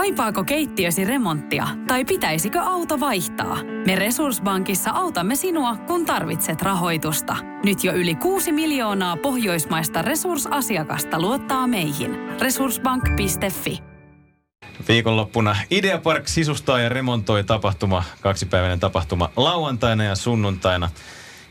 Kaipaako keittiösi remonttia tai pitäisikö auto vaihtaa? Me Resurssbankissa autamme sinua, kun tarvitset rahoitusta. Nyt jo yli 6 miljoonaa pohjoismaista resursasiakasta luottaa meihin. Resurssbank.fi Viikonloppuna Ideapark sisustaa ja remontoi tapahtuma, kaksipäiväinen tapahtuma lauantaina ja sunnuntaina.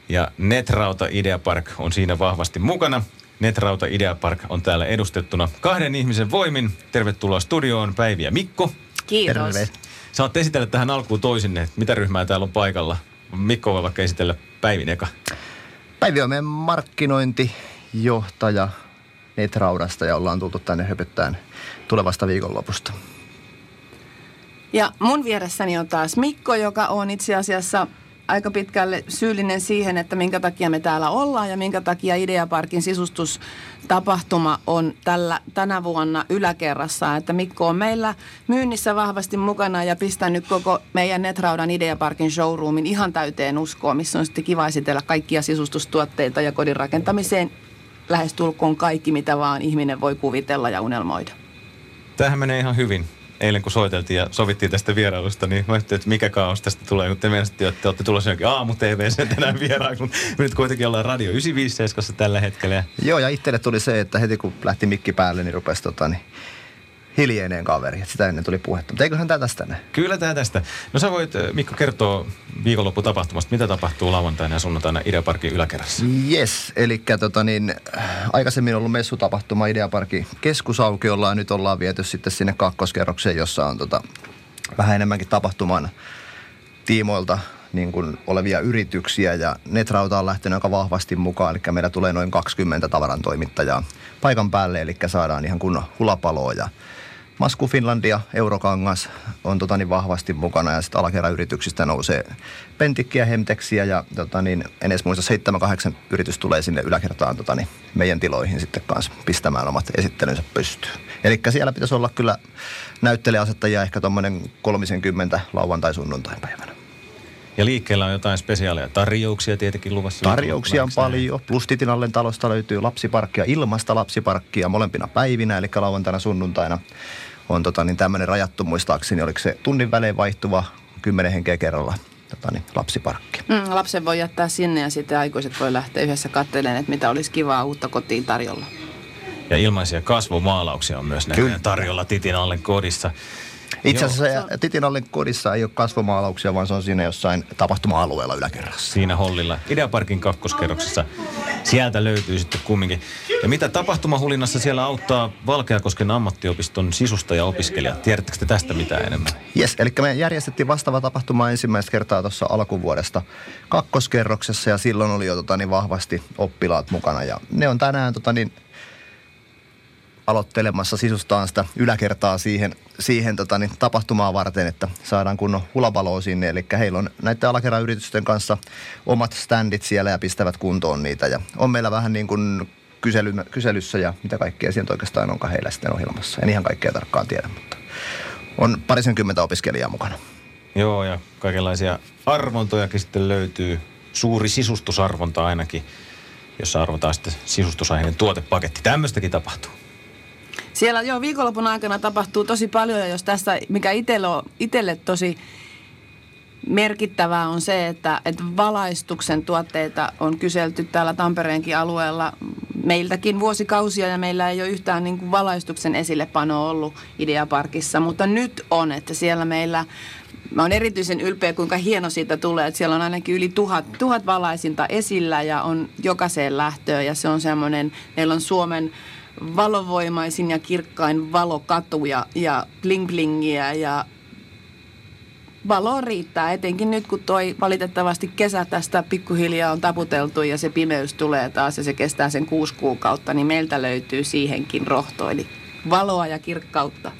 Ja Netrauta Ideapark on siinä vahvasti mukana. Netrauta Ideapark on täällä edustettuna kahden ihmisen voimin. Tervetuloa studioon Päivi ja Mikko. Kiitos. Terve. Saatte esitellä tähän alkuun toisinne, että mitä ryhmää täällä on paikalla. Mikko voi vaikka esitellä Päivin eka. Päivi on meidän markkinointijohtaja Netraudasta ja ollaan tultu tänne höpöttään tulevasta viikonlopusta. Ja mun vieressäni on taas Mikko, joka on itse asiassa aika pitkälle syyllinen siihen, että minkä takia me täällä ollaan ja minkä takia Ideaparkin sisustustapahtuma on tällä, tänä vuonna yläkerrassa. Että Mikko on meillä myynnissä vahvasti mukana ja pistänyt koko meidän Netraudan Ideaparkin showroomin ihan täyteen uskoa, missä on sitten kiva esitellä kaikkia sisustustuotteita ja kodin rakentamiseen lähestulkoon kaikki, mitä vaan ihminen voi kuvitella ja unelmoida. Tämähän menee ihan hyvin. Eilen kun soiteltiin ja sovittiin tästä vierailusta, niin mä ajattelin, että mikä kaos tästä tulee, kun te mielestäni että te olette tulossa jonkin aamu TVC tänään vieraaksi, mutta me nyt kuitenkin ollaan Radio 957 tällä hetkellä. Joo, ja itselle tuli se, että heti kun lähti mikki päälle, niin rupesi tota, niin hiljainen kaveri. Et sitä ennen tuli puhetta. Mutta eiköhän tämä tästä näin. Kyllä tämä tästä. No sä voit, äh, Mikko, kertoa viikonlopputapahtumasta. Mitä tapahtuu lauantaina ja sunnuntaina Ideaparkin yläkerrassa? Yes, eli tota niin, äh, aikaisemmin ollut messutapahtuma Ideaparkin keskusaukiolla ja nyt ollaan viety sitten sinne kakkoskerrokseen, jossa on tota, vähän enemmänkin tapahtuman tiimoilta niin kuin olevia yrityksiä ja Netrauta on lähtenyt aika vahvasti mukaan, eli meillä tulee noin 20 tavarantoimittajaa paikan päälle, eli saadaan ihan kunnon hulapaloa ja Masku Finlandia, Eurokangas on tota niin vahvasti mukana ja sitten alakerrayrityksistä nousee Pentikkiä, Hemteksiä ja tota niin, en edes muista 7-8 yritys tulee sinne yläkertaan tota niin, meidän tiloihin sitten kanssa pistämään omat esittelynsä pystyyn. Eli siellä pitäisi olla kyllä näyttelijäasettajia ehkä tuommoinen 30 lauantai sunnuntain päivänä. Ja liikkeellä on jotain spesiaaleja tarjouksia tietenkin luvassa. Tarjouksia on näin? paljon. Plus Titinallen talosta löytyy lapsiparkkia, ilmasta lapsiparkkia molempina päivinä, eli lauantaina sunnuntaina on tota, niin tämmöinen rajattu muistaakseni, oliko se tunnin välein vaihtuva 10 henkeä kerralla tota, niin, lapsiparkki. Mm, lapsen voi jättää sinne ja sitten aikuiset voi lähteä yhdessä katselemaan, että mitä olisi kivaa uutta kotiin tarjolla. Ja ilmaisia kasvomaalauksia on myös näköjään tarjolla Titin allen kodissa. Itse asiassa Titinallen kodissa ei ole kasvomaalauksia, vaan se on siinä jossain tapahtuma-alueella yläkerrassa. Siinä hollilla Ideaparkin kakkoskerroksessa. Sieltä löytyy sitten kumminkin. Ja mitä tapahtumahulinnassa siellä auttaa Valkeakosken ammattiopiston sisustaja-opiskelijat? Tiedättekö te tästä mitään enemmän? Yes, eli me järjestettiin vastaava tapahtuma ensimmäistä kertaa tuossa alkuvuodesta kakkoskerroksessa ja silloin oli jo tota, niin vahvasti oppilaat mukana. Ja ne on tänään tota, niin, aloittelemassa sisustaan sitä yläkertaa siihen, siihen tota, niin, tapahtumaa varten, että saadaan kunnon hulapaloa sinne. Eli heillä on näiden alakerran yritysten kanssa omat standit siellä ja pistävät kuntoon niitä. Ja on meillä vähän niin kuin kysely, kyselyssä ja mitä kaikkea sieltä oikeastaan onkaan heillä sitten ohjelmassa. En ihan kaikkea tarkkaan tiedä, mutta on parisenkymmentä opiskelijaa mukana. Joo, ja kaikenlaisia arvontojakin sitten löytyy. Suuri sisustusarvonta ainakin, jossa arvotaan sitten sisustusaiheinen tuotepaketti. Tämmöistäkin tapahtuu. Siellä jo viikonlopun aikana tapahtuu tosi paljon ja jos tässä, mikä itselle, on, itselle tosi merkittävää on se, että, että valaistuksen tuotteita on kyselty täällä Tampereenkin alueella meiltäkin vuosikausia ja meillä ei ole yhtään niin kuin valaistuksen esillepano ollut Ideaparkissa, mutta nyt on, että siellä meillä Mä oon erityisen ylpeä, kuinka hieno siitä tulee, että siellä on ainakin yli tuhat, tuhat valaisinta esillä ja on jokaiseen lähtöön ja se on semmoinen, meillä on Suomen valovoimaisin ja kirkkain valokatu ja, ja bling blingiä ja valo riittää, etenkin nyt kun toi valitettavasti kesä tästä pikkuhiljaa on taputeltu ja se pimeys tulee taas ja se kestää sen kuusi kuukautta, niin meiltä löytyy siihenkin rohto, eli valoa ja kirkkautta,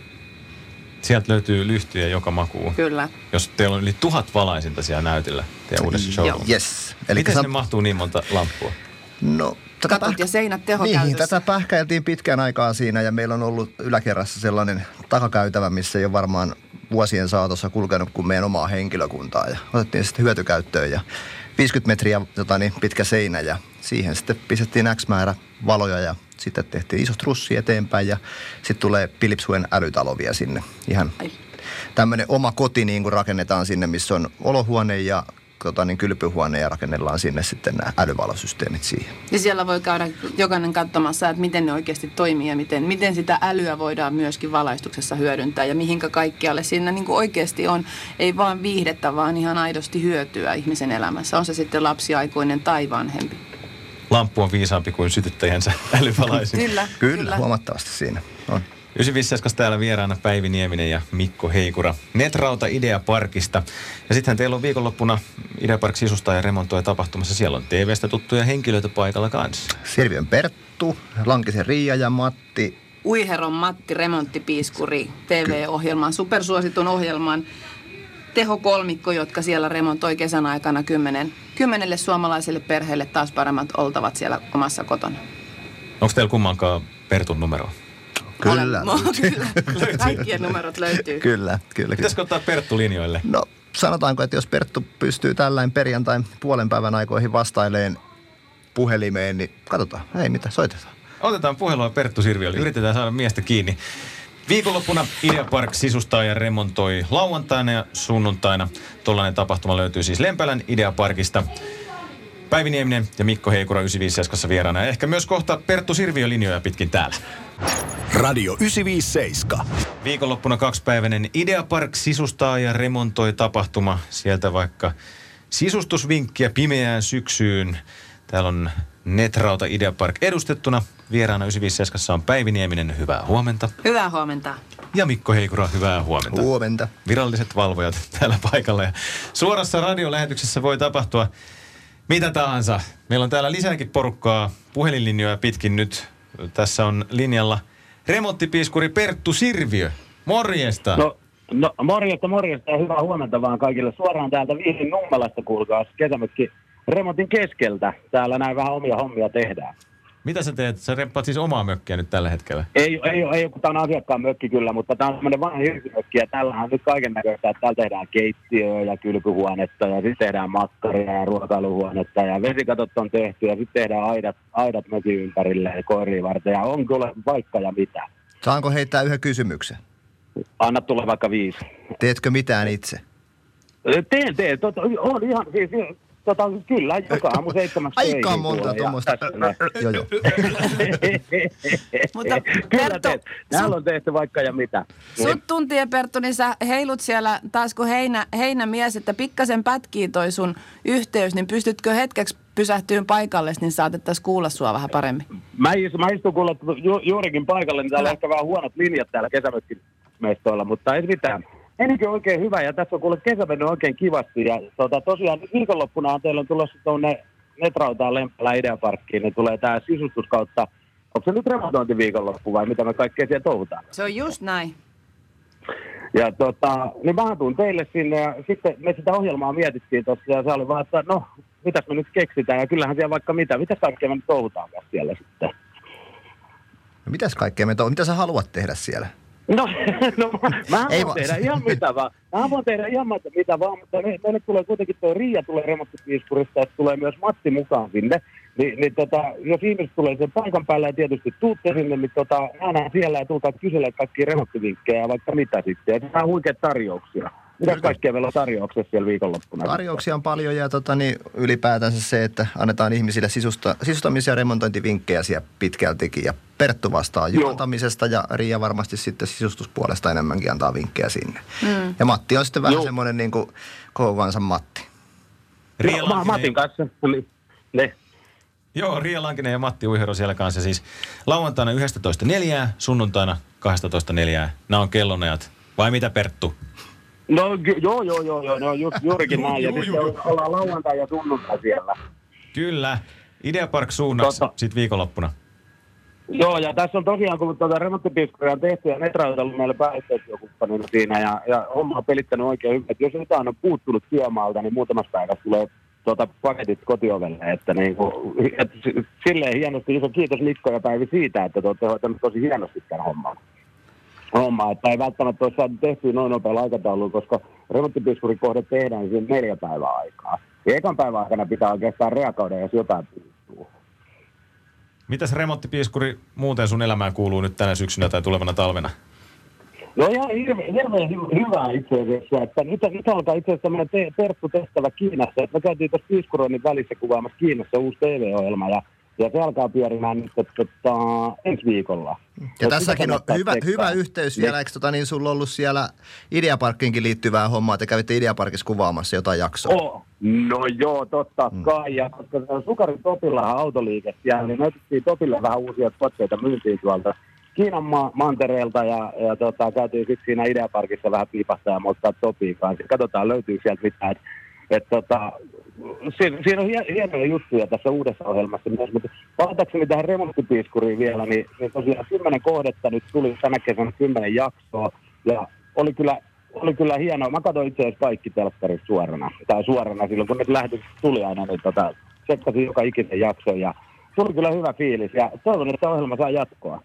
Sieltä löytyy lyhtyjä joka makuun. kyllä. Jos teillä on yli tuhat valaisinta siellä näytillä teidän uudessa Joo. showroomissa. Yes. Miten sä- se mahtuu niin monta lamppua? No, tätä Katot ja seinät Niin, tehokäytössä. tätä pähkäiltiin pitkään aikaa siinä ja meillä on ollut yläkerrassa sellainen takakäytävä, missä ei ole varmaan vuosien saatossa kulkenut kuin meidän omaa henkilökuntaa ja otettiin sitten hyötykäyttöön ja 50 metriä tota niin, pitkä seinä ja siihen sitten pistettiin X määrä valoja ja Sitten tehtiin iso trussi eteenpäin ja sitten tulee Philipsuen älytalo vielä sinne. Ihan tämmöinen oma koti niin kuin rakennetaan sinne, missä on olohuone ja tota, niin kylpyhuone ja rakennellaan sinne sitten nämä älyvalosysteemit siihen. Ja siellä voi käydä jokainen katsomassa, että miten ne oikeasti toimii ja miten, miten sitä älyä voidaan myöskin valaistuksessa hyödyntää ja mihinkä kaikkialle siinä niin kuin oikeasti on, ei vaan viihdettä, vaan ihan aidosti hyötyä ihmisen elämässä. On se sitten lapsi, aikuinen tai vanhempi. Lamppu on viisaampi kuin sytyttäjänsä älyvalaisin. Kyllä, Kyllä, kyllä. huomattavasti siinä on. 957 täällä vieraana Päivi Nieminen ja Mikko Heikura Netrauta Ideaparkista. Ja sittenhän teillä on viikonloppuna Ideapark sisustaa ja remontoi tapahtumassa. Siellä on TVstä tuttuja henkilöitä paikalla kanssa. Sirviön Perttu, Lankisen Riia ja Matti. Uiheron Matti, remonttipiiskuri, TV-ohjelman, supersuositun ohjelman tehokolmikko, jotka siellä remontoi kesän aikana kymmenen, kymmenelle suomalaiselle perheelle taas paremmat oltavat siellä omassa kotona. Onko teillä kummankaan Pertun numero? Kyllä. kyllä. Kaikkien numerot löytyy. kyllä, kyllä. Pitäisikö ottaa Perttu linjoille? No sanotaanko, että jos Perttu pystyy tällainen perjantain puolen päivän aikoihin vastaileen puhelimeen, niin katsotaan. Ei mitä, soitetaan. Otetaan puhelua Perttu Sirviölle. Yritetään saada miestä kiinni. Viikonloppuna Ideapark sisustaa ja remontoi lauantaina ja sunnuntaina. Tuollainen tapahtuma löytyy siis Lempälän Ideaparkista. Päivi Nieminen ja Mikko Heikura 95 vieraana. Ja ehkä myös kohta Perttu Sirviö linjoja pitkin täällä. Radio 957. Viikonloppuna kaksipäiväinen Ideapark sisustaa ja remontoi tapahtuma. Sieltä vaikka sisustusvinkkiä pimeään syksyyn. Täällä on Netrauta Ideapark edustettuna. Vieraana 957 on Päivi Nieminen. Hyvää huomenta. Hyvää huomenta. Ja Mikko Heikura, hyvää huomenta. Huomenta. Viralliset valvojat täällä paikalla. Ja suorassa radiolähetyksessä voi tapahtua mitä tahansa. Meillä on täällä lisääkin porukkaa puhelinlinjoja pitkin nyt. Tässä on linjalla remonttipiiskuri Perttu Sirviö. Morjesta. No, no morjesta, morjesta ja hyvää huomenta vaan kaikille. Suoraan täältä Viihin Nummelasta kuulkaa kesämökki remontin keskeltä. Täällä näin vähän omia hommia tehdään. Mitä sä teet? Sä remppaat siis omaa mökkiä nyt tällä hetkellä? Ei, ei, ei, ei kun tämä on asiakkaan mökki kyllä, mutta tämä on semmoinen vanha hirsimökki ja täällä on nyt kaiken näköistä, että täällä tehdään keittiöä ja kylpyhuonetta ja sitten tehdään makkaria ja ruokailuhuonetta ja vesikatot on tehty ja sitten tehdään aidat, aidat mökin ympärille ja koiriin varten ja on kyllä vaikka ja mitä. Saanko heittää yhden kysymyksen? Anna tulla vaikka viisi. Teetkö mitään itse? Teen, teen. Tota, on ihan, siis, Tota, kyllä, joka aamu seitsemästä Aika monta tuommoista. joo, joo. Mutta kyllä Perttu. Täällä on tehty vaikka ja mitä. Sut tuntien Perttu, niin sä heilut siellä taas kuin heinä, heinämies, että pikkasen pätkii toi sun yhteys, niin pystytkö hetkeksi pysähtyyn paikalle, niin saatettaisiin kuulla sua vähän paremmin. Mä, istun, mä istun kuulla ju, juurikin paikalle, niin täällä on ehkä vähän huonot linjat täällä kesämökkimestoilla, mutta ei mitään. Enikin oikein hyvä ja tässä on kuule kesä mennyt oikein kivasti ja tota, tosiaan nyt viikonloppuna on teillä on tulossa tuonne Netrautaan Lempälä Ideaparkkiin, niin tulee tämä sisustus kautta, onko se nyt remontointiviikonloppu vai mitä me kaikkea siellä touhutaan? Se on just näin. Ja tota, niin mä tuun teille sinne ja sitten me sitä ohjelmaa mietittiin tuossa ja se oli vaan, että no, mitäs me nyt keksitään ja kyllähän siellä vaikka mitä, mitä kaikkea me nyt touhutaan siellä sitten. No mitäs kaikkea me to- Mitä sä haluat tehdä siellä? No, no mä, voin va- tehdä ihan mitä vaan. Mä voin tehdä ihan mitä- vaan, mutta me, meille tulee kuitenkin tuo Riia tulee remonttipiiskurista, että tulee myös Matti mukaan sinne. Ni, niin tota, jos ihmiset tulee sen paikan päälle ja tietysti tuutte sinne, niin tota, näen siellä ja tulkaa kyselemään kaikkia remonttivinkkejä ja vaikka mitä sitten. Ja on huikeat tarjouksia. Mitä kaikkea meillä on tarjouksessa siellä viikonloppuna? Tarjouksia on paljon ja tota, niin ylipäätänsä se, että annetaan ihmisille sisusta, sisustamis- ja remontointivinkkejä siellä pitkältikin. Ja Perttu vastaa juontamisesta ja Riia varmasti sitten sisustuspuolesta enemmänkin antaa vinkkejä sinne. Mm. Ja Matti on sitten vähän Joo. semmoinen niin kuin kouvansa Matti. Riia Lankinen- Matin kanssa. Ne. Joo, Riia Lankinen ja Matti Uihero siellä kanssa. Siis lauantaina 11.4, sunnuntaina 12.4. Nämä on kellonajat. Vai mitä Perttu? No joo, joo, joo, joo, no ju, juurikin näin. Ja sitten ollaan lauantai ja sunnuntai siellä. Kyllä. Ideapark suunnaksi Tota- sitten viikonloppuna. Joo, ja tässä on tosiaan, kun tuota remonttipiiskuria on tehty ja Netra on ollut meillä pääyhteistyökumppanina siinä, ja, ja homma on pelittänyt oikein hyvin. Että jos jotain on puuttunut työmaalta, niin muutamassa päivässä tulee tuota, paketit kotiovelle, että niin kuin, et, silleen hienosti, iso kiitos Mikko ja Päivi siitä, että te olette hoitaneet tosi hienosti tämän homman. Homma, että ei välttämättä ole saatu tehtyä noin nopealla aikataululla, koska remonttipiskurikohde tehdään niin siinä neljä päivää aikaa. Ja ekan päivän aikana pitää oikeastaan reagoida, jos jotain puuttuu. Mitäs remonttipiiskuri muuten sun elämään kuuluu nyt tänä syksynä tai tulevana talvena? No ihan hirveän, hirveän hy- hyvää itse asiassa, että nyt, nyt alkaa itse asiassa tämmöinen te, Perttu-tehtävä Kiinassa, että me käytiin tuossa Piiskuroinnin välissä kuvaamassa Kiinassa uusi TV-ohjelma ja, ja se alkaa pyörimään nyt tota, ensi viikolla. Ja Mut tässäkin on hyvä, hyvä yhteys vielä, eikö tota, niin sulla ollut siellä Ideaparkkiinkin liittyvää hommaa, te kävitte Ideaparkissa kuvaamassa jotain jaksoa. Oh, no joo, totta Mm. kai. Ja koska se on Sukari Topillahan autoliike siellä, niin me otettiin Topille vähän uusia tuotteita myyntiin tuolta Kiinan ma- mantereelta ja, ja tota, käytiin sitten siinä Ideaparkissa vähän piipasta ja moittaa Topiin kanssa. Katsotaan löytyy sieltä mitään. Et, et, tota, siinä, siinä on hie- hienoja juttuja tässä uudessa ohjelmassa myös, mutta palatakseni tähän remonttipiiskuriin vielä, niin, niin tosiaan kymmenen kohdetta nyt tuli tänä kesänä kymmenen jaksoa ja oli kyllä oli kyllä hienoa. Mä katsoin itse asiassa kaikki telkkarit suorana. Tai suorana silloin, kun ne lähetykset tuli aina, niin tota, tsekkasin joka ikisen jakson. Ja tuli kyllä hyvä fiilis. Ja toivon, että ohjelma saa jatkoa.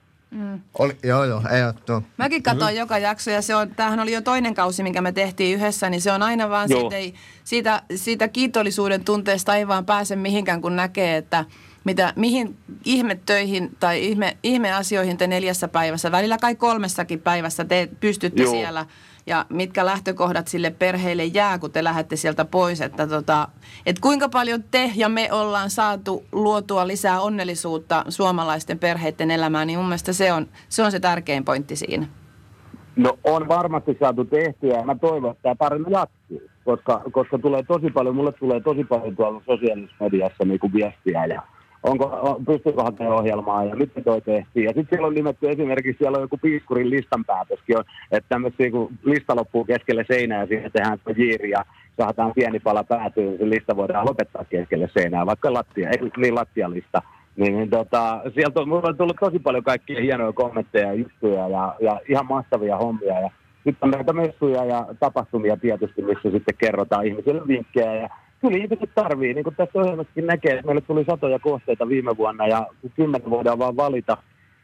Oli, joo, joo, ei, oo, no. Mäkin katsoin joka jakso ja se on, tämähän oli jo toinen kausi, minkä me tehtiin yhdessä, niin se on aina vaan Joo. siitä, ei, siitä, siitä kiitollisuuden tunteesta ei vaan pääse mihinkään, kun näkee, että mitä, mihin ihmetöihin tai ihme, ihmeasioihin te neljässä päivässä, välillä kai kolmessakin päivässä te pystytte Joo. siellä ja mitkä lähtökohdat sille perheelle jää, kun te lähdette sieltä pois. Että tota, et kuinka paljon te ja me ollaan saatu luotua lisää onnellisuutta suomalaisten perheiden elämään, niin mun mielestä se on se, on se tärkein pointti siinä. No on varmasti saatu tehtyä ja mä toivon, että tämä paremmin jatkuu. Koska, koska tulee tosi paljon, mulle tulee tosi paljon tuolla sosiaalisessa mediassa niin kuin viestiä ja onko, on- pystyykö hakemaan ohjelmaa ja miten toi tehtiin. Ja sitten siellä on nimetty esimerkiksi, siellä on joku piiskurin listanpäätöskin, on, että tämmöisiä kun lista loppuu keskelle seinää ja siinä tehdään jiiri ja saadaan pieni pala päätyyn, niin se lista voidaan lopettaa keskelle seinää, vaikka lattia, ei niin lattialista. Niin, niin tota, sieltä on, on tullut tosi paljon kaikkia hienoja kommentteja ja juttuja ja, ja ihan mahtavia hommia. Ja nyt on näitä messuja ja tapahtumia tietysti, missä sitten kerrotaan ihmisille vinkkejä. Ja kyllä ihmiset tarvii, niin kuin tässä ohjelmassakin näkee, että meille tuli satoja kohteita viime vuonna ja kun kymmenen voidaan vaan valita,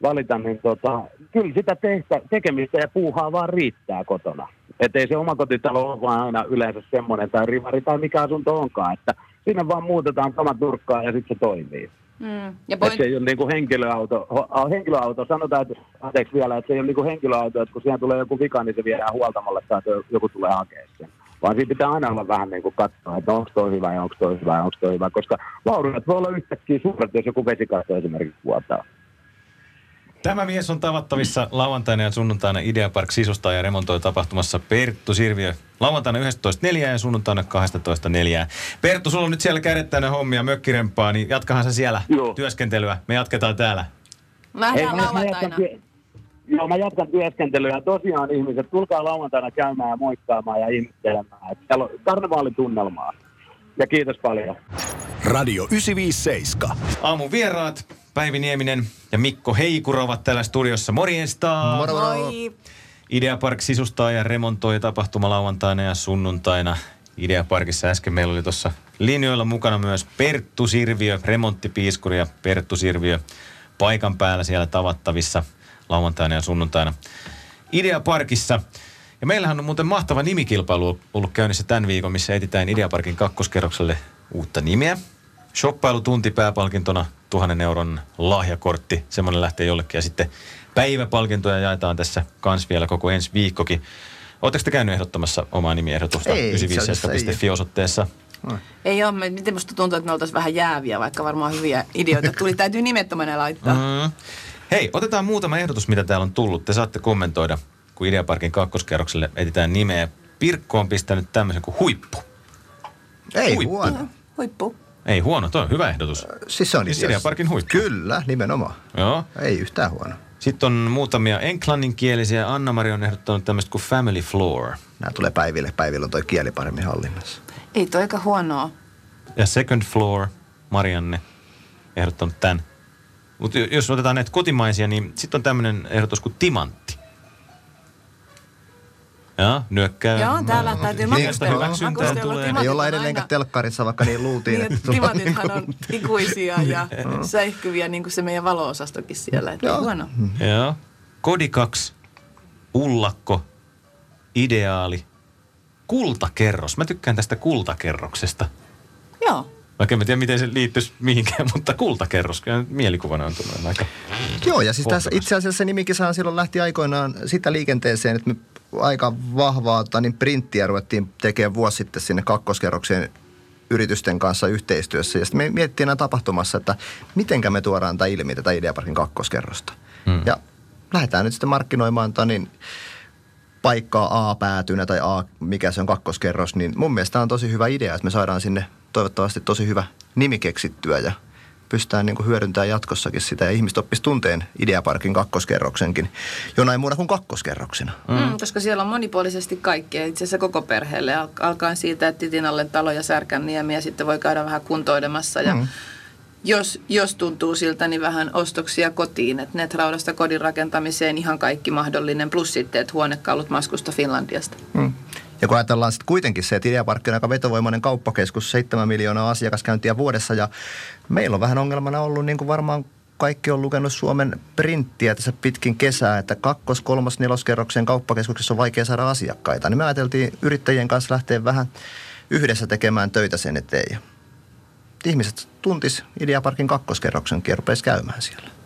valita niin tota, kyllä sitä tehtä, tekemistä ja puuhaa vaan riittää kotona. Että ei se omakotitalo ole vaan aina yleensä semmoinen tai rivari tai mikä asunto onkaan, että sinne vaan muutetaan samat nurkkaan ja sitten se toimii. Mm. Ja point, se ei ole niin kuin henkilöauto, henkilöauto, sanotaan, että anteeksi vielä, että se ei ole niin kuin henkilöauto, että kun siihen tulee joku vika, niin se viedään huoltamalle tai joku tulee hakemaan sen. Vaan siinä pitää aina olla vähän niin kuin katsoa, että onko toi hyvä ja onko toi hyvä ja onko toi hyvä, koska vauriot voi olla yhtäkkiä suuret, jos joku vesikatto esimerkiksi vuotaa. Tämä mies on tavattavissa lauantaina ja sunnuntaina Ideapark sisustaa ja remontoi tapahtumassa Perttu Sirviö. Lauantaina 11.4 ja sunnuntaina 12.4. Perttu, sulla on nyt siellä kädet täynnä hommia, mökkirempaa, niin jatkahan sä siellä Joo. työskentelyä. Me jatketaan täällä. nähdään mä- mä lauantaina. jatkan Joo, mä jatkan työskentelyä. Tosiaan ihmiset, tulkaa lauantaina käymään ja moikkaamaan ja ihmettelemään. Että Siellä on karnevaalitunnelmaa. Ja kiitos paljon. Radio 957. Aamun vieraat Päivi Nieminen ja Mikko Heikura ovat täällä studiossa. Morjesta! Moro. Moi. Ideapark sisustaa ja remontoi tapahtuma lauantaina ja sunnuntaina. Ideaparkissa äsken meillä oli tuossa linjoilla mukana myös Perttu Sirviö, remonttipiiskuri ja Perttu Sirviö paikan päällä siellä tavattavissa lauantaina ja sunnuntaina Ideaparkissa. Ja meillähän on muuten mahtava nimikilpailu ollut käynnissä tämän viikon, missä etsitään Ideaparkin kakkoskerrokselle uutta nimeä. Shoppailutunti pääpalkintona tuhannen euron lahjakortti. Semmoinen lähtee jollekin. Ja sitten päiväpalkintoja jaetaan tässä kans vielä koko ensi viikkokin. Oletteko te käynyt ehdottamassa omaa nimiehdotusta Ei, itse asiassa ei 957.fi osoitteessa? Ei ole, miten musta tuntuu, että me oltaisiin vähän jääviä, vaikka varmaan hyviä ideoita tuli. Täytyy nimettömänä laittaa. Mm. Hei, otetaan muutama ehdotus, mitä täällä on tullut. Te saatte kommentoida, kun Ideaparkin kakkoskerrokselle etsitään nimeä. Pirkko on pistänyt tämmöisen kuin huippu. Ei Huippu. huono. Huippu. Ei huono, toi on hyvä ehdotus. Siis se on Siis Ideaparkin huippu. Kyllä, nimenomaan. Joo. Ei yhtään huono. Sitten on muutamia englanninkielisiä. Anna-Mari on ehdottanut tämmöistä kuin Family Floor. Nämä tulee päiville. Päivillä on toi kieli paremmin hallinnassa. Ei toi aika huonoa. Ja Second Floor, Marianne, ehdottanut tämän. Mutta jos otetaan näitä kotimaisia, niin sitten on tämmöinen ehdotus kuin Timantti. Ja, nyökkää. Joo, täällä täytyy makustella. hyväksyntää tulee. Ei olla edelleenkään aina- telkkarissa, vaikka niin luultiin. Niin, että timantithan niinku- on ikuisia ja säihkyviä, niin kuin se meidän valo-osastokin siellä. Että Joo. huono. Joo. Kodikaks, Ullakko, Ideaali, Kultakerros. Mä tykkään tästä kultakerroksesta. Joo. Vaikka en tiedä, miten se liittyisi mihinkään, mutta kultakerros, kyllä mielikuvana on tullut aika Joo, ja siis tässä itse asiassa se nimikisahan silloin lähti aikoinaan sitä liikenteeseen, että me aika vahvaa niin printtiä ruvettiin tekemään vuosi sitten sinne kakkoskerrokseen yritysten kanssa yhteistyössä. Ja sitten me mietittiin aina tapahtumassa, että mitenkä me tuodaan tätä ilmi, tätä Ideaparkin kakkoskerrosta. Hmm. Ja lähdetään nyt sitten markkinoimaan tota, niin paikkaa A-päätynä tai A, mikä se on kakkoskerros, niin mun mielestä on tosi hyvä idea, että me saadaan sinne toivottavasti tosi hyvä nimi keksittyä ja pystytään niin hyödyntämään jatkossakin sitä ja ihmiset oppis tunteen Ideaparkin kakkoskerroksenkin jonain muuna kuin kakkoskerroksena. Mm. koska siellä on monipuolisesti kaikkea, itse asiassa koko perheelle, al- alkaen siitä, että Titinalle talo ja Särkänniemi ja sitten voi käydä vähän kuntoilemassa ja Mm. jos, jos tuntuu siltä, niin vähän ostoksia kotiin, että netraudasta kodin rakentamiseen ihan kaikki mahdollinen, plus sitten, että huonekalut maskusta Finlandiasta. Mm. Ja kun ajatellaan sitten kuitenkin se, että Ideaparkki on aika vetovoimainen kauppakeskus, 7 miljoonaa asiakaskäyntiä vuodessa ja meillä on vähän ongelmana ollut, niin kuin varmaan kaikki on lukenut Suomen printtiä tässä pitkin kesää, että kakkos-, kolmos-, neloskerroksen kauppakeskuksessa on vaikea saada asiakkaita. Niin me ajateltiin yrittäjien kanssa lähteä vähän yhdessä tekemään töitä sen eteen ihmiset tuntis Ideaparkin kakkoskerroksenkin ja käymään siellä.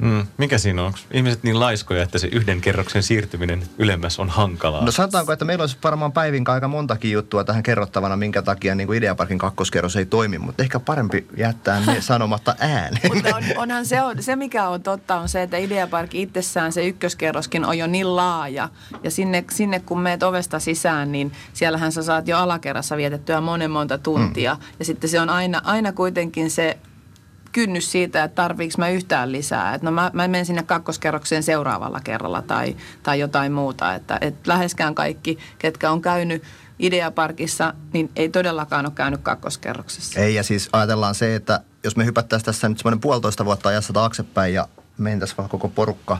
Mm. Mikä siinä on? Onko ihmiset niin laiskoja, että se yhden kerroksen siirtyminen ylemmäs on hankalaa? No sanotaanko, että meillä olisi varmaan päivin aika montakin juttua tähän kerrottavana, minkä takia niin kuin Ideaparkin kakkoskerros ei toimi, mutta ehkä parempi jättää ne sanomatta ääneen. Mutta on, onhan se, on, se, mikä on totta, on se, että Ideapark itsessään, se ykköskerroskin on jo niin laaja. Ja sinne, sinne kun meet ovesta sisään, niin siellähän sä saat jo alakerrassa vietettyä monen monta tuntia. Mm. Ja sitten se on aina, aina kuitenkin se kynnys siitä, että tarviiko mä yhtään lisää. Että no mä, mä menen sinne kakkoskerrokseen seuraavalla kerralla tai, tai jotain muuta. Että, että läheskään kaikki, ketkä on käynyt Ideaparkissa, niin ei todellakaan ole käynyt kakkoskerroksessa. Ei, ja siis ajatellaan se, että jos me hypättäisiin tässä nyt semmoinen puolitoista vuotta ajassa taaksepäin ja mentäisiin vaan koko porukka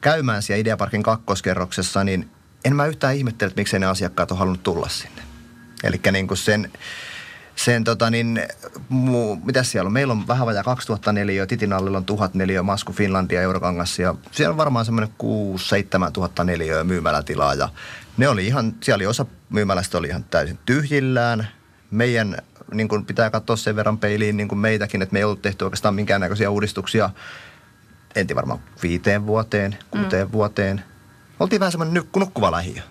käymään siellä Ideaparkin kakkoskerroksessa, niin en mä yhtään ihmettele, että miksei ne asiakkaat on halunnut tulla sinne. Eli niin kuin sen, sen tota niin, muu, mitä siellä on? Meillä on vähän vajaa 2004, Titinallilla on 1004, Masku Finlandia, Eurokangassa ja siellä on varmaan semmoinen 6-7 tuhatta neliöä myymälätilaa ja ne oli ihan, siellä oli osa myymälästä oli ihan täysin tyhjillään. Meidän niin kuin pitää katsoa sen verran peiliin niin kuin meitäkin, että me ei ollut tehty oikeastaan minkäännäköisiä uudistuksia en tiedä varmaan viiteen vuoteen, kuuteen mm. vuoteen. Oltiin vähän semmoinen nuk- nukkuva lähiö.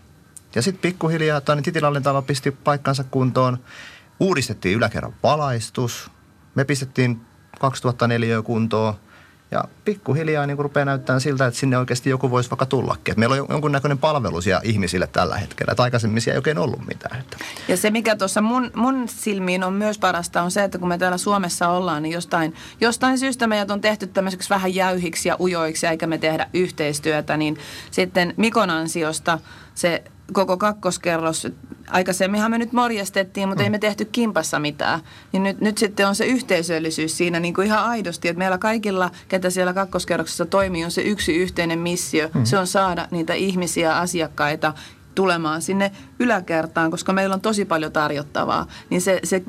Ja sitten pikkuhiljaa Tani Titilallin talo pisti paikkansa kuntoon. Uudistettiin yläkerran valaistus. Me pistettiin 2004 kuntoon. Ja pikkuhiljaa niin rupeaa näyttämään siltä, että sinne oikeasti joku voisi vaikka tullakin. Et meillä on jonkunnäköinen palvelu siellä ihmisille tällä hetkellä. Et aikaisemmin siellä ei oikein ollut mitään. Että. Ja se, mikä tuossa mun, mun silmiin on myös parasta, on se, että kun me täällä Suomessa ollaan, niin jostain, jostain syystä meidät on tehty tämmöiseksi vähän jäyhiksi ja ujoiksi, eikä me tehdä yhteistyötä, niin sitten Mikon ansiosta se koko kakkoskerros, aikaisemminhan me nyt morjestettiin, mutta mm. ei me tehty kimpassa mitään. Niin nyt, nyt sitten on se yhteisöllisyys siinä niin kuin ihan aidosti, että meillä kaikilla, ketä siellä kakkoskerroksessa toimii, on se yksi yhteinen missio. Mm. Se on saada niitä ihmisiä, asiakkaita tulemaan sinne yläkertaan, koska meillä on tosi paljon tarjottavaa. Niin se, se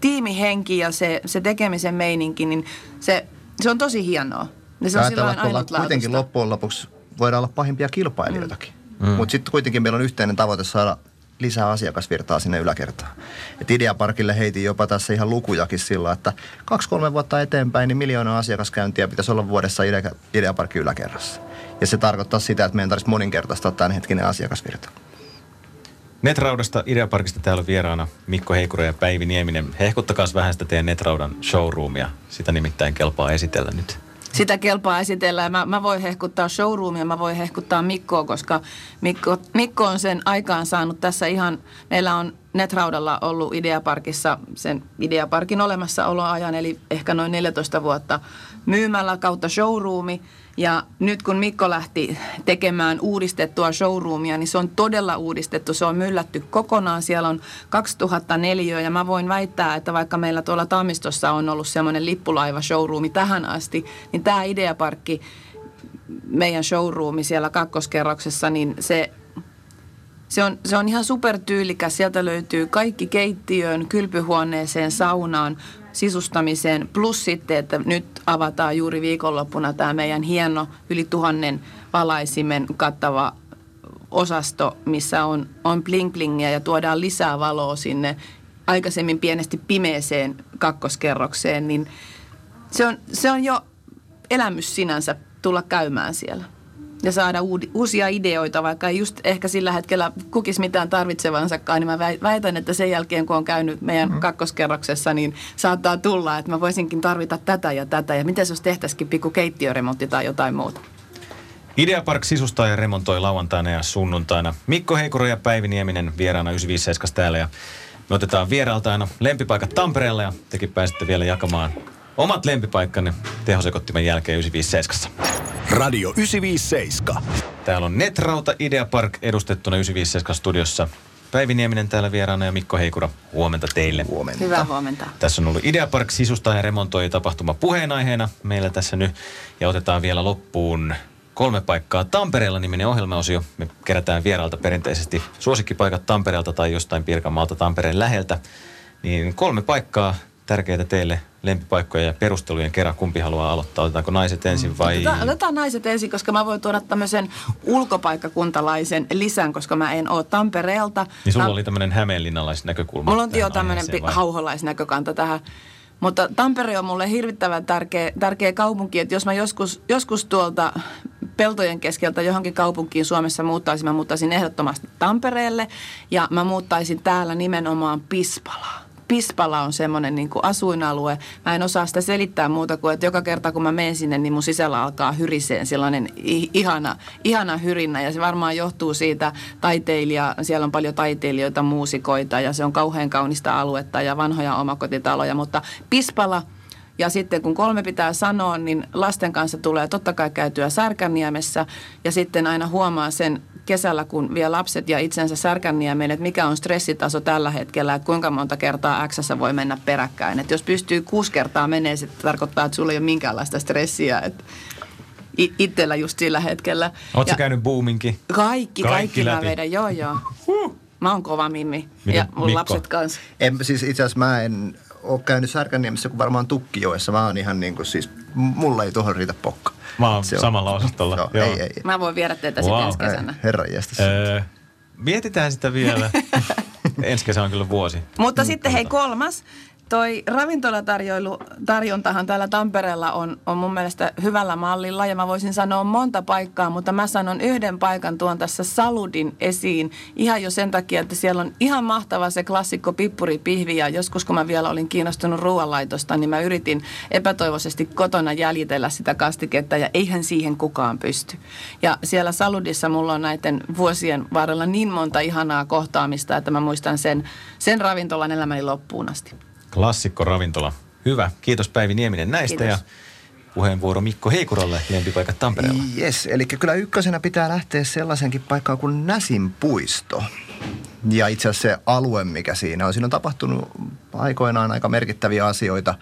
tiimihenki ja se, se tekemisen meininki, niin se, se on tosi hienoa. Ja se on silloin ollaan kuitenkin ainutlaatuista. loppujen lopuksi voidaan olla pahimpia kilpailijoitakin. Mm. Mutta sitten kuitenkin meillä on yhteinen tavoite saada lisää asiakasvirtaa sinne yläkertaan. Et Ideaparkille heitin jopa tässä ihan lukujakin sillä, että kaksi-kolme vuotta eteenpäin niin miljoonaa asiakaskäyntiä pitäisi olla vuodessa Idea- Ideaparkin yläkerrassa. Ja se tarkoittaa sitä, että meidän tarvitsisi moninkertaistaa tämänhetkinen asiakasvirta. Netraudasta Ideaparkista täällä vieraana Mikko Heikura ja Päivi Nieminen. Hehkuttakaa vähän sitä teidän Netraudan showroomia. Sitä nimittäin kelpaa esitellä nyt. Sitä kelpaa esitellä. Mä, mä voin hehkuttaa showroomia, mä voin hehkuttaa Mikkoa, koska Mikko, Mikko on sen aikaan saanut tässä ihan, meillä on Netraudalla ollut Ideaparkissa sen Ideaparkin olemassaoloajan, eli ehkä noin 14 vuotta myymällä kautta showroomi. Ja nyt kun Mikko lähti tekemään uudistettua showroomia, niin se on todella uudistettu. Se on myllätty kokonaan. Siellä on 2004 ja mä voin väittää, että vaikka meillä tuolla Tammistossa on ollut semmoinen lippulaiva showroomi tähän asti, niin tämä Ideaparkki, meidän showroomi siellä kakkoskerroksessa, niin se se on, se on ihan supertyylikäs. Sieltä löytyy kaikki keittiöön, kylpyhuoneeseen, saunaan, sisustamiseen. Plus sitten, että nyt avataan juuri viikonloppuna tämä meidän hieno yli tuhannen valaisimen kattava osasto, missä on, on bling blingiä ja tuodaan lisää valoa sinne aikaisemmin pienesti pimeeseen kakkoskerrokseen, niin se on, se on jo elämys sinänsä tulla käymään siellä ja saada uudi, uusia ideoita, vaikka ei just ehkä sillä hetkellä kukis mitään tarvitsevansakaan, niin mä väitän, että sen jälkeen kun on käynyt meidän mm. kakkoskerroksessa, niin saattaa tulla, että mä voisinkin tarvita tätä ja tätä. Ja miten se olisi tehtäisikin pikku keittiöremontti tai jotain muuta. Ideapark sisustaa ja remontoi lauantaina ja sunnuntaina. Mikko Heikuro ja Päivi Nieminen vieraana 957 täällä ja me otetaan vieraalta aina lempipaikat Tampereella ja tekin pääsette vielä jakamaan omat lempipaikkanne tehosekottimen jälkeen 957. Radio 957. Täällä on Netrauta Idea Park edustettuna 957 studiossa. Päivi Nieminen täällä vieraana ja Mikko Heikura. Huomenta teille. Huomenta. Hyvää huomenta. Tässä on ollut Idea Park sisustaa ja remontoi tapahtuma puheenaiheena meillä tässä nyt. Ja otetaan vielä loppuun kolme paikkaa Tampereella niminen ohjelmaosio. Me kerätään vieraalta perinteisesti suosikkipaikat Tampereelta tai jostain Pirkanmaalta Tampereen läheltä. Niin kolme paikkaa tärkeitä teille lempipaikkoja ja perustelujen kerran. Kumpi haluaa aloittaa? Otetaanko naiset ensin vai? Otetaan, otetaan naiset ensin, koska mä voin tuoda tämmöisen ulkopaikkakuntalaisen lisän, koska mä en ole Tampereelta. Niin sulla Tam- oli tämmöinen hämeenlinnalaisnäkökulma. Mulla on jo tämmöinen pi- hauholaisnäkökanta tähän. Mutta Tampere on mulle hirvittävän tärkeä, tärkeä kaupunki, että jos mä joskus, joskus tuolta peltojen keskeltä johonkin kaupunkiin Suomessa muuttaisin, mä muuttaisin ehdottomasti Tampereelle ja mä muuttaisin täällä nimenomaan Pispalaan. Pispala on semmoinen niin kuin asuinalue. Mä en osaa sitä selittää muuta kuin, että joka kerta kun mä menen sinne, niin mun sisällä alkaa hyriseen sellainen ihana, ihana hyrinnä. Ja se varmaan johtuu siitä taiteilija, siellä on paljon taiteilijoita, muusikoita ja se on kauhean kaunista aluetta ja vanhoja omakotitaloja. Mutta Pispala – ja sitten kun kolme pitää sanoa, niin lasten kanssa tulee totta kai käytyä Särkänniemessä. Ja sitten aina huomaa sen kesällä, kun vie lapset ja itsensä Särkänniemeen, että mikä on stressitaso tällä hetkellä, että kuinka monta kertaa X voi mennä peräkkäin. Että jos pystyy kuusi kertaa menee, se tarkoittaa, että sulla ei ole minkäänlaista stressiä. Että itsellä just sillä hetkellä. Oletko käynyt boominkin? Kaikki, kaikki, kaikki läpi. mä vedän, joo joo. Mä oon kova mimmi Miten, ja mun Mikko? lapset kanssa. En, siis itse asiassa mä en ole käynyt Särkänniemessä kuin varmaan Tukkijoessa. Mä oon ihan niin kuin siis, mulla ei tuohon riitä pokka. Mä oon se samalla on. osastolla. Joo, Joo. Ei, ei. Mä voin viedä teitä wow. sitten ensi kesänä. Herra öö, mietitään sitä vielä. ensi kesä on kyllä vuosi. Mutta sitten hei kolmas. Toi ravintolatarjontahan täällä Tampereella on, on mun mielestä hyvällä mallilla ja mä voisin sanoa monta paikkaa, mutta mä sanon yhden paikan tuon tässä Saludin esiin ihan jo sen takia, että siellä on ihan mahtava se klassikko pippuri pihvi ja joskus kun mä vielä olin kiinnostunut ruoanlaitosta, niin mä yritin epätoivoisesti kotona jäljitellä sitä kastiketta ja eihän siihen kukaan pysty. Ja siellä Saludissa mulla on näiden vuosien varrella niin monta ihanaa kohtaamista, että mä muistan sen, sen ravintolan elämäni loppuun asti. Klassikko ravintola. Hyvä. Kiitos Päivi Nieminen näistä Kiitos. ja puheenvuoro Mikko Heikuralle lempipaikat Tampereella. Yes, eli kyllä ykkösenä pitää lähteä sellaisenkin paikkaan kuin Näsin puisto. Ja itse asiassa se alue, mikä siinä on. Siinä on tapahtunut aikoinaan aika merkittäviä asioita.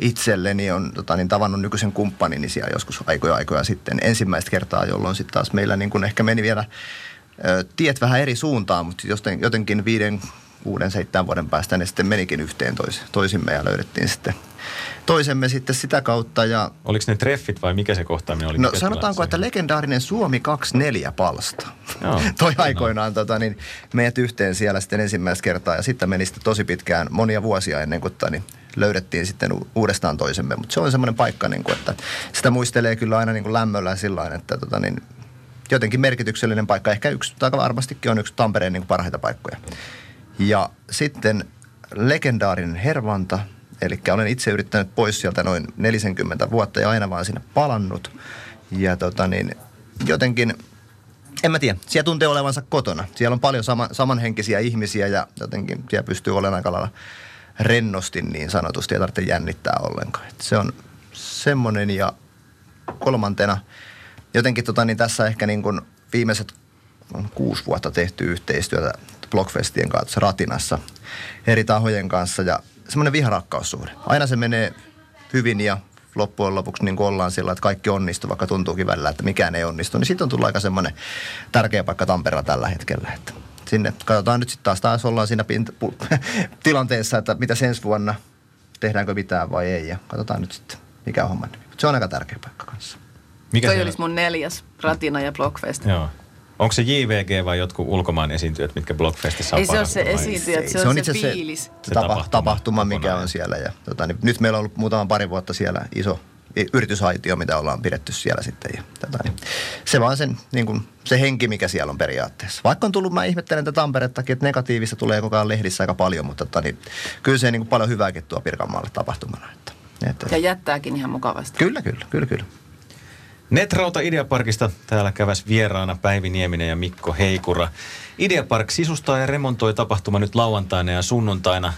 Itselleni on tota, niin, tavannut nykyisen kumppanini siellä joskus aikoja aikoja sitten ensimmäistä kertaa, jolloin sitten taas meillä niin kun ehkä meni vielä ö, tiet vähän eri suuntaan, mutta jotenkin viiden, kuuden, seitsemän vuoden päästä ne sitten menikin yhteen tois, toisimme ja löydettiin sitten toisemme sitten sitä kautta. Ja... Oliko ne treffit vai mikä se kohtaaminen oli? No sanotaanko, että legendaarinen Suomi 24 palsta. Joo, Toi no. aikoinaan tota, niin meidät yhteen siellä sitten ensimmäistä kertaa ja sitten meni sitten tosi pitkään, monia vuosia ennen kuin tota, niin löydettiin sitten uudestaan toisemme. Mutta se on semmoinen paikka, niin kuin, että sitä muistelee kyllä aina niin kuin lämmöllä sillä että tota, niin, jotenkin merkityksellinen paikka. Ehkä yksi, tai varmastikin on yksi Tampereen niin kuin parhaita paikkoja. Ja sitten legendaarinen Hervanta, eli olen itse yrittänyt pois sieltä noin 40 vuotta ja aina vaan sinne palannut. Ja tota niin, jotenkin, en mä tiedä, siellä tuntee olevansa kotona. Siellä on paljon sama, samanhenkisiä ihmisiä ja jotenkin siellä pystyy olemaan aika lailla rennosti niin sanotusti, ei tarvitse jännittää ollenkaan. Et se on semmoinen ja kolmantena jotenkin tota, niin tässä ehkä niin kuin viimeiset on kuusi vuotta tehty yhteistyötä Blockfestien kanssa Ratinassa eri tahojen kanssa ja semmoinen viharakkaussuhde. Aina se menee hyvin ja loppujen lopuksi niin kuin ollaan sillä, että kaikki onnistuu, vaikka tuntuukin välillä, että mikään ei onnistu. Niin sitten on tullut aika semmoinen tärkeä paikka Tampereella tällä hetkellä. Että sinne katsotaan nyt sitten taas, taas ollaan siinä pint- tilanteessa, että mitä ensi vuonna, tehdäänkö mitään vai ei. Ja katsotaan nyt sitten, mikä on homma. Se on aika tärkeä paikka kanssa. Mikä Toi olisi mun neljäs, Ratina ja Blockfest. Joo. Onko se JVG vai jotkut ulkomaan esiintyjät, mitkä Blockfestissa on Ei se ole se vai- esiintyjä, se, se on on se, itse asiassa se- fiilis. Se Se tapa, tapahtuma tapahtuma, mikä kokonaan. on siellä. Ja, tota, niin, nyt meillä on ollut muutaman pari vuotta siellä iso yritysaitio, mitä ollaan pidetty siellä sitten. Ja, tota, niin, se vaan sen, niin kuin, se henki, mikä siellä on periaatteessa. Vaikka on tullut, mä ihmettelen tätä Tamperettakin, että negatiivista tulee koko ajan lehdissä aika paljon, mutta tota, niin, kyllä se niin kuin paljon hyvääkin tuo Pirkanmaalle tapahtumana. Että, että, Ja jättääkin ihan mukavasti. kyllä, kyllä, kyllä, kyllä. Netrauta Ideaparkista täällä käväs vieraana Päivi Nieminen ja Mikko Heikura. Ideapark sisustaa ja remontoi tapahtuma nyt lauantaina ja sunnuntaina.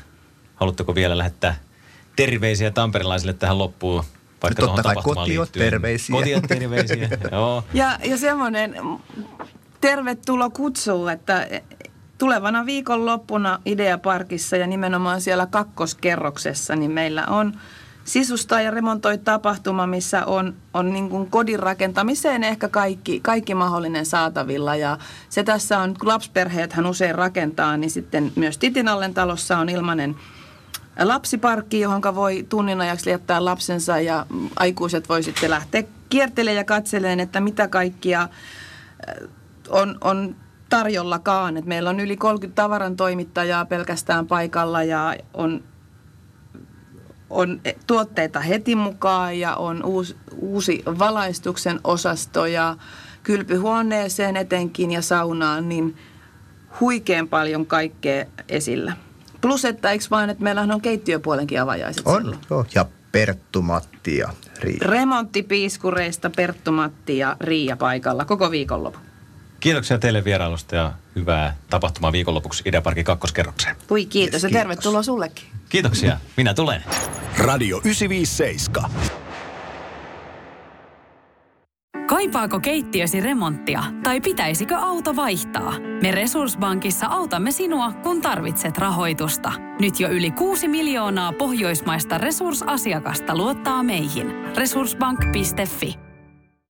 Haluatteko vielä lähettää terveisiä tamperilaisille tähän loppuun? Vaikka Totta kai liittyen? terveisiä. Kotiin terveisiä, joo. Ja, ja semmoinen tervetulo kutsuu, että tulevana viikonloppuna Ideaparkissa ja nimenomaan siellä kakkoskerroksessa, niin meillä on sisustaa ja remontoi tapahtuma, missä on, on niin kuin kodin rakentamiseen ehkä kaikki, kaikki mahdollinen saatavilla. Ja se tässä on, kun lapsiperheethän usein rakentaa, niin sitten myös Titinallen talossa on ilmainen lapsiparkki, johon voi tunnin ajaksi jättää lapsensa ja aikuiset voi sitten lähteä kiertelemään ja katseleen, että mitä kaikkia äh, on, on tarjollakaan. Et meillä on yli 30 tavaran toimittajaa pelkästään paikalla ja on, on tuotteita heti mukaan ja on uusi, uusi valaistuksen osasto ja kylpyhuoneeseen etenkin ja saunaan, niin huikean paljon kaikkea esillä. Plus, että eikö vain, että meillähän on keittiöpuolenkin avajaiset On, silloin. joo. Ja Perttu, Matti ja Riia. Remonttipiiskureista Perttu Matti ja Riia paikalla koko viikonloppu. Kiitoksia teille vierailusta ja hyvää tapahtumaa viikonlopuksi Ideaparkin kakkoskerrokseen. Ui kiitos ja tervetuloa sullekin. Kiitoksia. Minä tulen. Radio 957. Kaipaako keittiösi remonttia tai pitäisikö auto vaihtaa? Me Resurssbankissa autamme sinua, kun tarvitset rahoitusta. Nyt jo yli 6 miljoonaa pohjoismaista resursasiakasta luottaa meihin. Resurssbank.fi